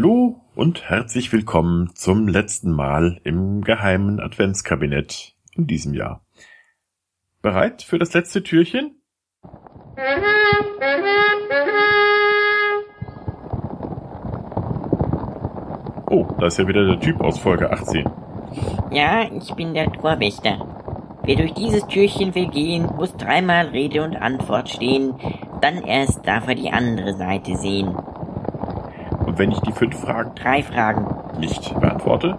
Hallo und herzlich willkommen zum letzten Mal im geheimen Adventskabinett in diesem Jahr. Bereit für das letzte Türchen? Oh, da ist ja wieder der Typ aus Folge 18. Ja, ich bin der Torwächter. Wer durch dieses Türchen will gehen, muss dreimal Rede und Antwort stehen, dann erst darf er die andere Seite sehen. Und wenn ich die fünf Fragen Drei Fragen. nicht beantworte?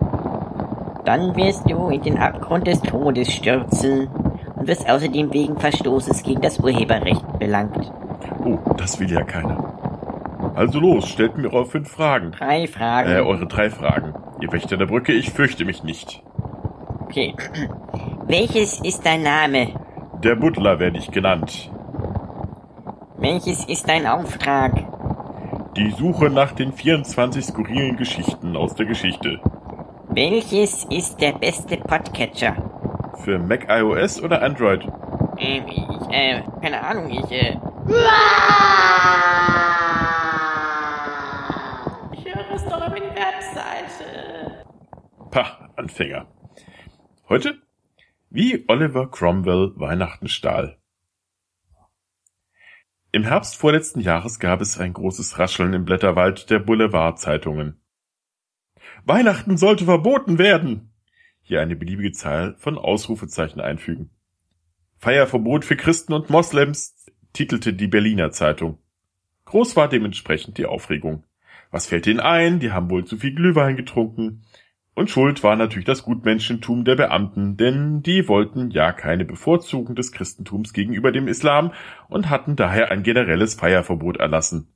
Dann wirst du in den Abgrund des Todes stürzen und wirst außerdem wegen Verstoßes gegen das Urheberrecht belangt. Oh, das will ja keiner. Also los, stellt mir eure fünf Fragen. Drei Fragen. Äh, eure drei Fragen. Ihr Wächter der Brücke, ich fürchte mich nicht. Okay. Welches ist dein Name? Der Butler werde ich genannt. Welches ist dein Auftrag? Die Suche nach den 24 skurrilen Geschichten aus der Geschichte. Welches ist der beste Podcatcher? Für Mac iOS oder Android? Ähm, ich, äh, keine Ahnung, ich, äh. Ich höre es doch auf die Webseite. Pah, Anfänger. Heute? Wie Oliver Cromwell Weihnachten stahl. Im Herbst vorletzten Jahres gab es ein großes Rascheln im Blätterwald der Boulevardzeitungen. Weihnachten sollte verboten werden! Hier eine beliebige Zahl von Ausrufezeichen einfügen. Feierverbot für Christen und Moslems, titelte die Berliner Zeitung. Groß war dementsprechend die Aufregung. Was fällt ihnen ein? Die haben wohl zu viel Glühwein getrunken. Und schuld war natürlich das Gutmenschentum der Beamten, denn die wollten ja keine Bevorzugung des Christentums gegenüber dem Islam und hatten daher ein generelles Feierverbot erlassen.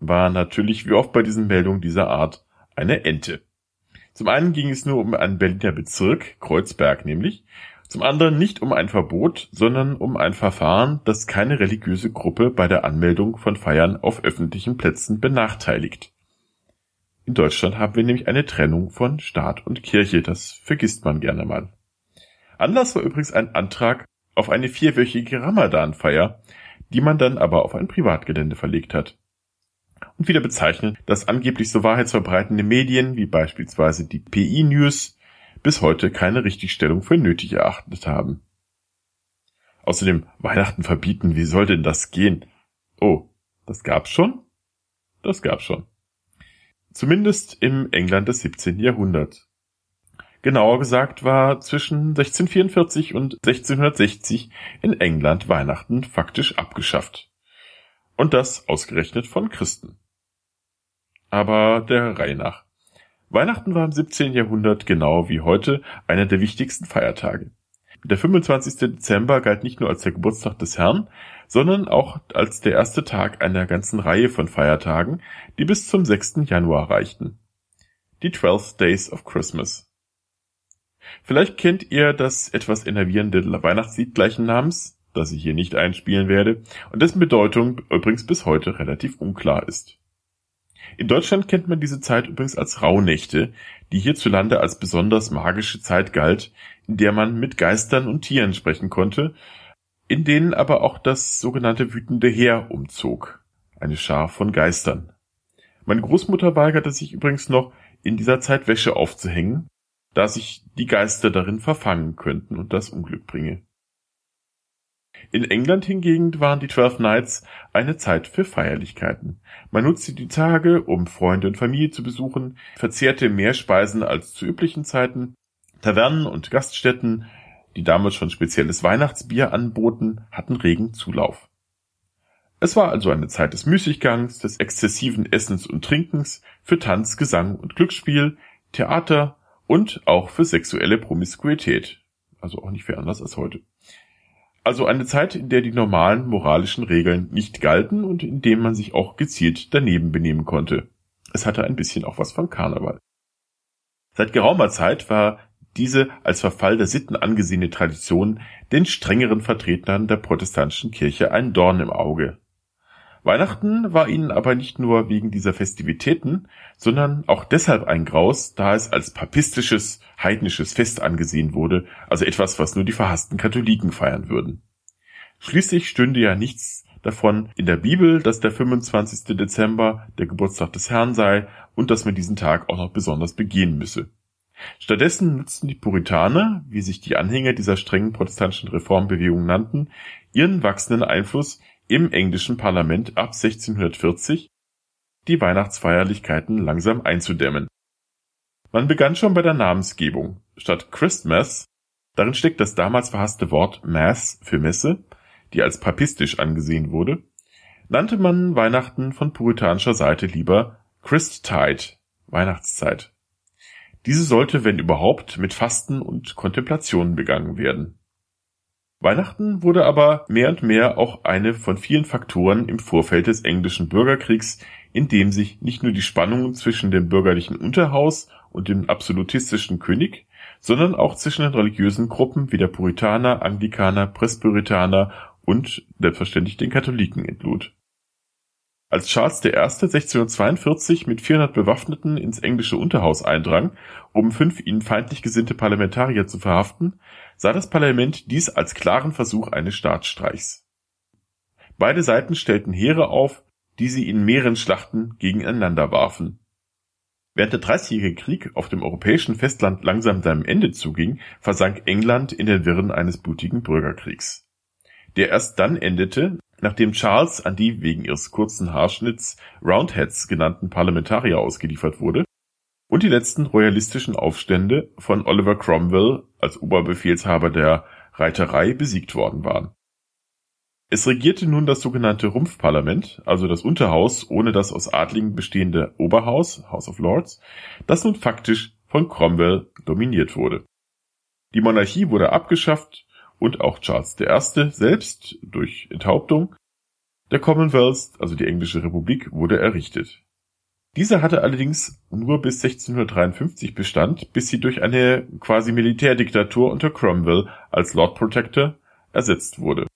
War natürlich wie oft bei diesen Meldungen dieser Art eine Ente. Zum einen ging es nur um einen Berliner Bezirk, Kreuzberg nämlich, zum anderen nicht um ein Verbot, sondern um ein Verfahren, das keine religiöse Gruppe bei der Anmeldung von Feiern auf öffentlichen Plätzen benachteiligt. In Deutschland haben wir nämlich eine Trennung von Staat und Kirche, das vergisst man gerne mal. Anlass war übrigens ein Antrag auf eine vierwöchige Ramadan-Feier, die man dann aber auf ein Privatgelände verlegt hat. Und wieder bezeichnet, dass angeblich so wahrheitsverbreitende Medien wie beispielsweise die PI News bis heute keine Richtigstellung für nötig erachtet haben. Außerdem Weihnachten verbieten, wie soll denn das gehen? Oh, das gab's schon? Das gab's schon. Zumindest im England des 17. Jahrhunderts. Genauer gesagt war zwischen 1644 und 1660 in England Weihnachten faktisch abgeschafft. Und das ausgerechnet von Christen. Aber der Reihe nach. Weihnachten war im 17. Jahrhundert genau wie heute einer der wichtigsten Feiertage. Der 25. Dezember galt nicht nur als der Geburtstag des Herrn, sondern auch als der erste Tag einer ganzen Reihe von Feiertagen, die bis zum 6. Januar reichten. Die Twelfth Days of Christmas. Vielleicht kennt ihr das etwas enervierende Weihnachtslied gleichen Namens, das ich hier nicht einspielen werde, und dessen Bedeutung übrigens bis heute relativ unklar ist. In Deutschland kennt man diese Zeit übrigens als Rauhnächte, die hierzulande als besonders magische Zeit galt, in der man mit Geistern und Tieren sprechen konnte, in denen aber auch das sogenannte wütende Heer umzog, eine Schar von Geistern. Meine Großmutter weigerte sich übrigens noch, in dieser Zeit Wäsche aufzuhängen, da sich die Geister darin verfangen könnten und das Unglück bringe. In England hingegen waren die Twelve Nights eine Zeit für Feierlichkeiten. Man nutzte die Tage, um Freunde und Familie zu besuchen, verzehrte mehr Speisen als zu üblichen Zeiten, Tavernen und Gaststätten, die damals schon spezielles Weihnachtsbier anboten, hatten regen Zulauf. Es war also eine Zeit des Müßiggangs, des exzessiven Essens und Trinkens, für Tanz, Gesang und Glücksspiel, Theater und auch für sexuelle Promiskuität. Also auch nicht viel anders als heute. Also eine Zeit, in der die normalen moralischen Regeln nicht galten und in dem man sich auch gezielt daneben benehmen konnte. Es hatte ein bisschen auch was von Karneval. Seit geraumer Zeit war diese als Verfall der Sitten angesehene Tradition den strengeren Vertretern der protestantischen Kirche ein Dorn im Auge. Weihnachten war ihnen aber nicht nur wegen dieser Festivitäten, sondern auch deshalb ein Graus, da es als papistisches, heidnisches Fest angesehen wurde, also etwas, was nur die verhassten Katholiken feiern würden. Schließlich stünde ja nichts davon in der Bibel, dass der 25. Dezember der Geburtstag des Herrn sei und dass man diesen Tag auch noch besonders begehen müsse. Stattdessen nutzten die Puritaner, wie sich die Anhänger dieser strengen protestantischen Reformbewegung nannten, ihren wachsenden Einfluss im englischen Parlament ab 1640, die Weihnachtsfeierlichkeiten langsam einzudämmen. Man begann schon bei der Namensgebung. Statt Christmas, darin steckt das damals verhasste Wort Mass für Messe, die als papistisch angesehen wurde, nannte man Weihnachten von puritanischer Seite lieber Christtide, Weihnachtszeit. Diese sollte, wenn überhaupt, mit Fasten und Kontemplationen begangen werden. Weihnachten wurde aber mehr und mehr auch eine von vielen Faktoren im Vorfeld des englischen Bürgerkriegs, in dem sich nicht nur die Spannungen zwischen dem bürgerlichen Unterhaus und dem absolutistischen König, sondern auch zwischen den religiösen Gruppen wie der Puritaner, Anglikaner, Presbyterianer und selbstverständlich den Katholiken entlud als Charles I. 1642 mit 400 Bewaffneten ins englische Unterhaus eindrang, um fünf ihnen feindlich gesinnte Parlamentarier zu verhaften, sah das Parlament dies als klaren Versuch eines Staatsstreichs. Beide Seiten stellten Heere auf, die sie in mehreren Schlachten gegeneinander warfen. Während der Dreißigjährige Krieg auf dem europäischen Festland langsam seinem Ende zuging, versank England in den Wirren eines blutigen Bürgerkriegs. Der erst dann endete, Nachdem Charles an die wegen ihres kurzen Haarschnitts Roundheads genannten Parlamentarier ausgeliefert wurde und die letzten royalistischen Aufstände von Oliver Cromwell als Oberbefehlshaber der Reiterei besiegt worden waren. Es regierte nun das sogenannte Rumpfparlament, also das Unterhaus ohne das aus Adligen bestehende Oberhaus (House of Lords), das nun faktisch von Cromwell dominiert wurde. Die Monarchie wurde abgeschafft und auch Charles I. selbst durch Enthauptung. Der Commonwealth, also die englische Republik, wurde errichtet. Diese hatte allerdings nur bis 1653 Bestand, bis sie durch eine quasi Militärdiktatur unter Cromwell als Lord Protector ersetzt wurde.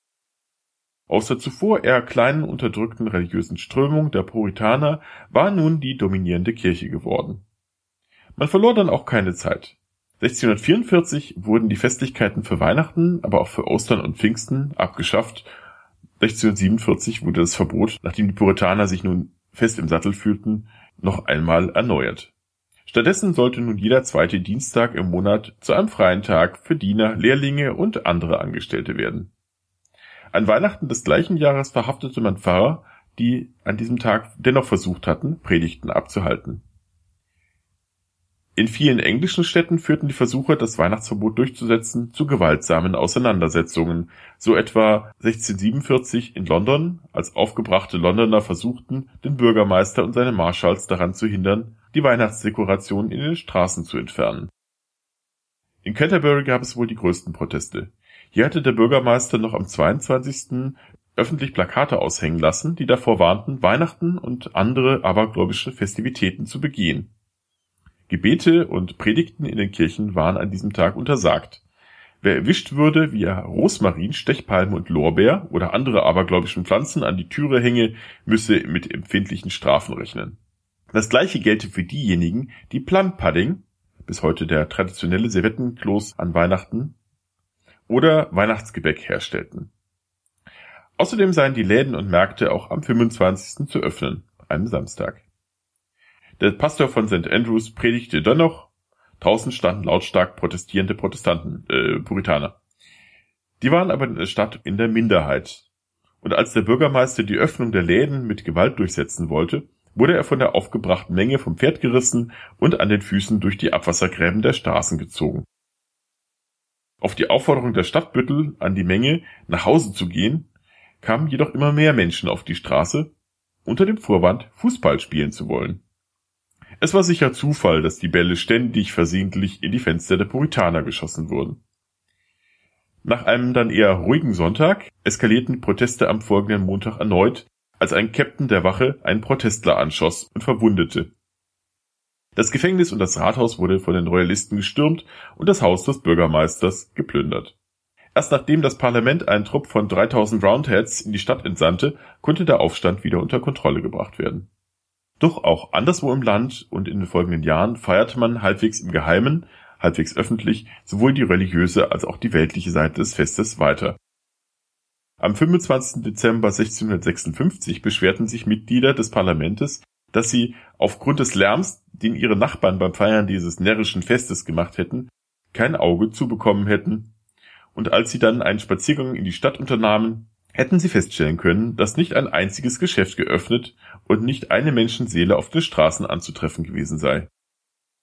Aus der zuvor eher kleinen unterdrückten religiösen Strömung der Puritaner war nun die dominierende Kirche geworden. Man verlor dann auch keine Zeit. 1644 wurden die Festlichkeiten für Weihnachten, aber auch für Ostern und Pfingsten abgeschafft. 1647 wurde das Verbot, nachdem die Puritaner sich nun fest im Sattel fühlten, noch einmal erneuert. Stattdessen sollte nun jeder zweite Dienstag im Monat zu einem freien Tag für Diener, Lehrlinge und andere Angestellte werden. An Weihnachten des gleichen Jahres verhaftete man Pfarrer, die an diesem Tag dennoch versucht hatten, Predigten abzuhalten. In vielen englischen Städten führten die Versuche, das Weihnachtsverbot durchzusetzen, zu gewaltsamen Auseinandersetzungen, so etwa 1647 in London, als aufgebrachte Londoner versuchten, den Bürgermeister und seine Marschalls daran zu hindern, die Weihnachtsdekorationen in den Straßen zu entfernen. In Canterbury gab es wohl die größten Proteste. Hier hatte der Bürgermeister noch am 22. öffentlich Plakate aushängen lassen, die davor warnten, Weihnachten und andere abergläubische Festivitäten zu begehen Gebete und Predigten in den Kirchen waren an diesem Tag untersagt. Wer erwischt würde, wie er Rosmarin, Stechpalme und Lorbeer oder andere abergläubischen Pflanzen an die Türe hänge, müsse mit empfindlichen Strafen rechnen. Das gleiche gelte für diejenigen, die Plum-Pudding, bis heute der traditionelle Servettenkloß an Weihnachten, oder Weihnachtsgebäck herstellten. Außerdem seien die Läden und Märkte auch am 25. zu öffnen, einem Samstag. Der Pastor von St. Andrews predigte dennoch. Draußen standen lautstark protestierende Protestanten, äh, Puritaner. Die waren aber in der Stadt in der Minderheit. Und als der Bürgermeister die Öffnung der Läden mit Gewalt durchsetzen wollte, wurde er von der aufgebrachten Menge vom Pferd gerissen und an den Füßen durch die Abwassergräben der Straßen gezogen. Auf die Aufforderung der Stadtbüttel an die Menge, nach Hause zu gehen, kamen jedoch immer mehr Menschen auf die Straße, unter dem Vorwand, Fußball spielen zu wollen. Es war sicher Zufall, dass die Bälle ständig versehentlich in die Fenster der Puritaner geschossen wurden. Nach einem dann eher ruhigen Sonntag eskalierten Proteste am folgenden Montag erneut, als ein Captain der Wache einen Protestler anschoss und verwundete. Das Gefängnis und das Rathaus wurde von den Royalisten gestürmt und das Haus des Bürgermeisters geplündert. Erst nachdem das Parlament einen Trupp von 3000 Roundheads in die Stadt entsandte, konnte der Aufstand wieder unter Kontrolle gebracht werden. Doch auch anderswo im Land und in den folgenden Jahren feierte man halbwegs im Geheimen, halbwegs öffentlich, sowohl die religiöse als auch die weltliche Seite des Festes weiter. Am 25. Dezember 1656 beschwerten sich Mitglieder des Parlamentes, dass sie aufgrund des Lärms, den ihre Nachbarn beim Feiern dieses närrischen Festes gemacht hätten, kein Auge zubekommen hätten, und als sie dann einen Spaziergang in die Stadt unternahmen, hätten sie feststellen können, dass nicht ein einziges Geschäft geöffnet und nicht eine Menschenseele auf den Straßen anzutreffen gewesen sei.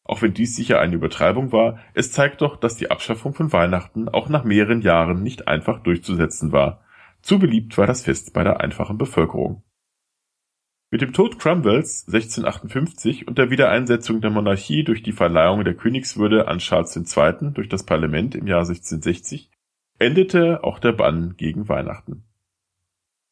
Auch wenn dies sicher eine Übertreibung war, es zeigt doch, dass die Abschaffung von Weihnachten auch nach mehreren Jahren nicht einfach durchzusetzen war. Zu beliebt war das Fest bei der einfachen Bevölkerung. Mit dem Tod Cromwells 1658 und der Wiedereinsetzung der Monarchie durch die Verleihung der Königswürde an Charles II. durch das Parlament im Jahr 1660 endete auch der Bann gegen Weihnachten.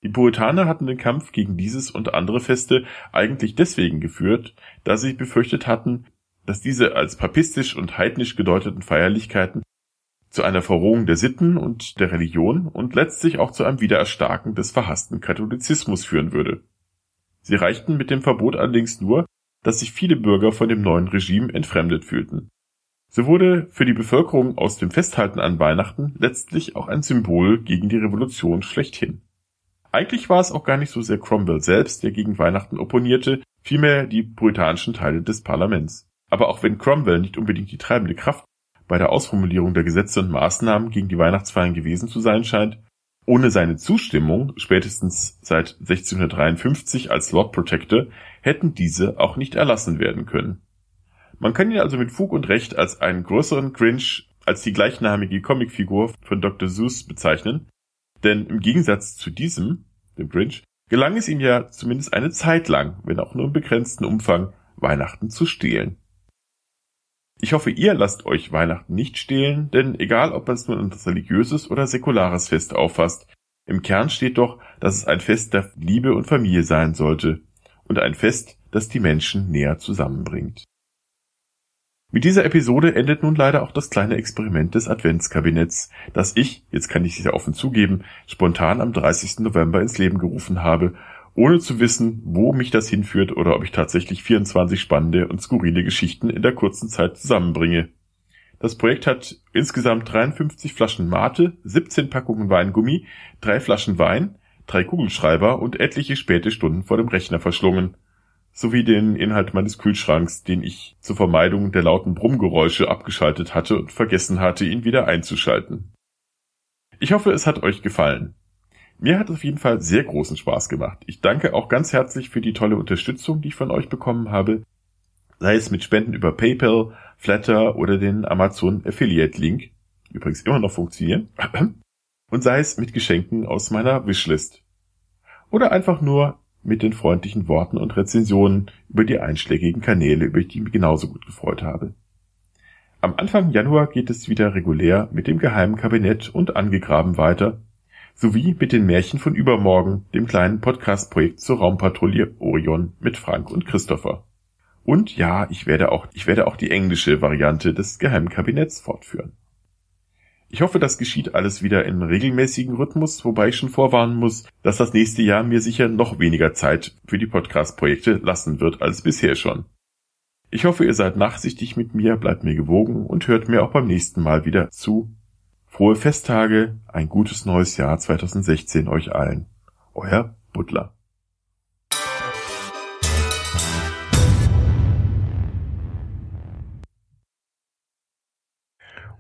Die Puritaner hatten den Kampf gegen dieses und andere Feste eigentlich deswegen geführt, da sie befürchtet hatten, dass diese als papistisch und heidnisch gedeuteten Feierlichkeiten zu einer Verrohung der Sitten und der Religion und letztlich auch zu einem Wiedererstarken des verhassten Katholizismus führen würde. Sie reichten mit dem Verbot allerdings nur, dass sich viele Bürger von dem neuen Regime entfremdet fühlten. So wurde für die Bevölkerung aus dem Festhalten an Weihnachten letztlich auch ein Symbol gegen die Revolution schlechthin. Eigentlich war es auch gar nicht so sehr Cromwell selbst, der gegen Weihnachten opponierte, vielmehr die puritanischen Teile des Parlaments. Aber auch wenn Cromwell nicht unbedingt die treibende Kraft bei der Ausformulierung der Gesetze und Maßnahmen gegen die Weihnachtsfeiern gewesen zu sein scheint, ohne seine Zustimmung, spätestens seit 1653 als Lord Protector, hätten diese auch nicht erlassen werden können. Man kann ihn also mit Fug und Recht als einen größeren Grinch als die gleichnamige Comicfigur von Dr. Seuss bezeichnen, denn im Gegensatz zu diesem, dem Grinch, gelang es ihm ja zumindest eine Zeit lang, wenn auch nur im begrenzten Umfang, Weihnachten zu stehlen. Ich hoffe, ihr lasst euch Weihnachten nicht stehlen, denn egal ob man es nun als religiöses oder säkulares Fest auffasst, im Kern steht doch, dass es ein Fest der Liebe und Familie sein sollte und ein Fest, das die Menschen näher zusammenbringt. Mit dieser Episode endet nun leider auch das kleine Experiment des Adventskabinetts, das ich, jetzt kann ich es ja offen zugeben, spontan am 30. November ins Leben gerufen habe, ohne zu wissen, wo mich das hinführt oder ob ich tatsächlich 24 spannende und skurrile Geschichten in der kurzen Zeit zusammenbringe. Das Projekt hat insgesamt 53 Flaschen Mate, 17 Packungen Weingummi, drei Flaschen Wein, drei Kugelschreiber und etliche späte Stunden vor dem Rechner verschlungen sowie den Inhalt meines Kühlschranks, den ich zur Vermeidung der lauten Brummgeräusche abgeschaltet hatte und vergessen hatte, ihn wieder einzuschalten. Ich hoffe, es hat euch gefallen. Mir hat es auf jeden Fall sehr großen Spaß gemacht. Ich danke auch ganz herzlich für die tolle Unterstützung, die ich von euch bekommen habe, sei es mit Spenden über PayPal, Flatter oder den Amazon Affiliate Link, übrigens immer noch funktionieren, und sei es mit Geschenken aus meiner Wishlist. Oder einfach nur mit den freundlichen Worten und Rezensionen über die einschlägigen Kanäle, über die ich mich genauso gut gefreut habe. Am Anfang Januar geht es wieder regulär mit dem geheimen Kabinett und angegraben weiter, sowie mit den Märchen von übermorgen, dem kleinen Podcast-Projekt zur Raumpatrouille Orion mit Frank und Christopher. Und ja, ich werde auch, ich werde auch die englische Variante des geheimen Kabinetts fortführen. Ich hoffe, das geschieht alles wieder in regelmäßigen Rhythmus, wobei ich schon vorwarnen muss, dass das nächste Jahr mir sicher noch weniger Zeit für die Podcast-Projekte lassen wird als bisher schon. Ich hoffe, ihr seid nachsichtig mit mir, bleibt mir gewogen und hört mir auch beim nächsten Mal wieder zu. Frohe Festtage, ein gutes neues Jahr 2016 euch allen. Euer Butler.